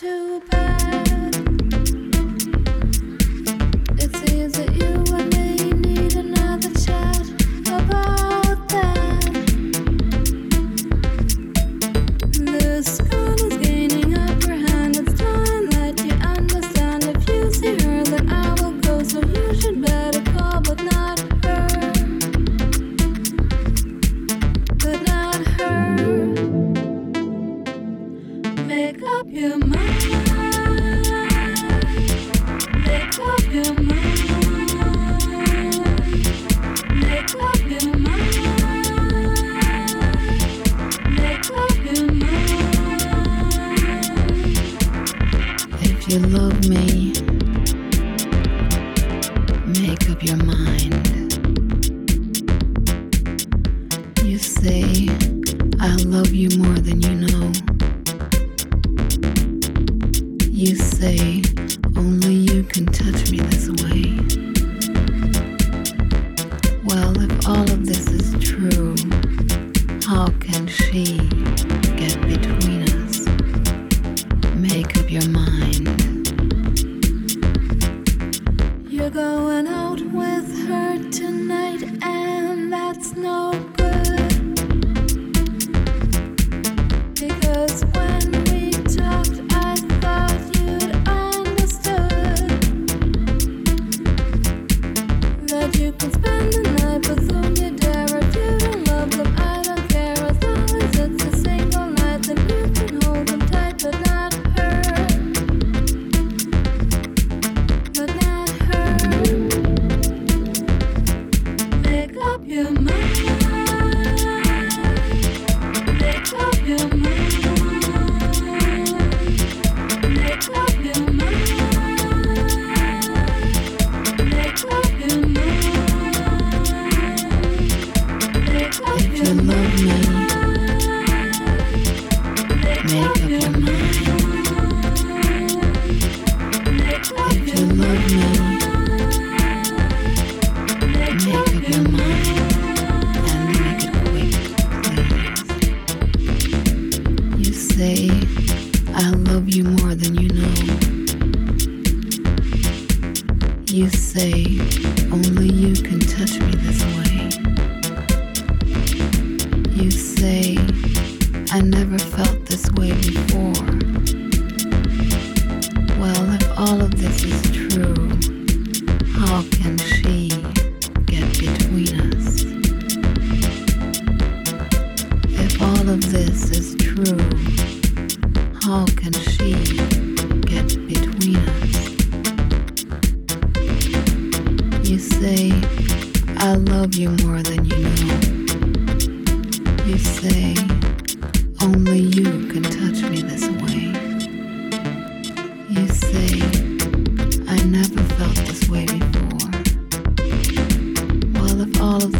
that's all of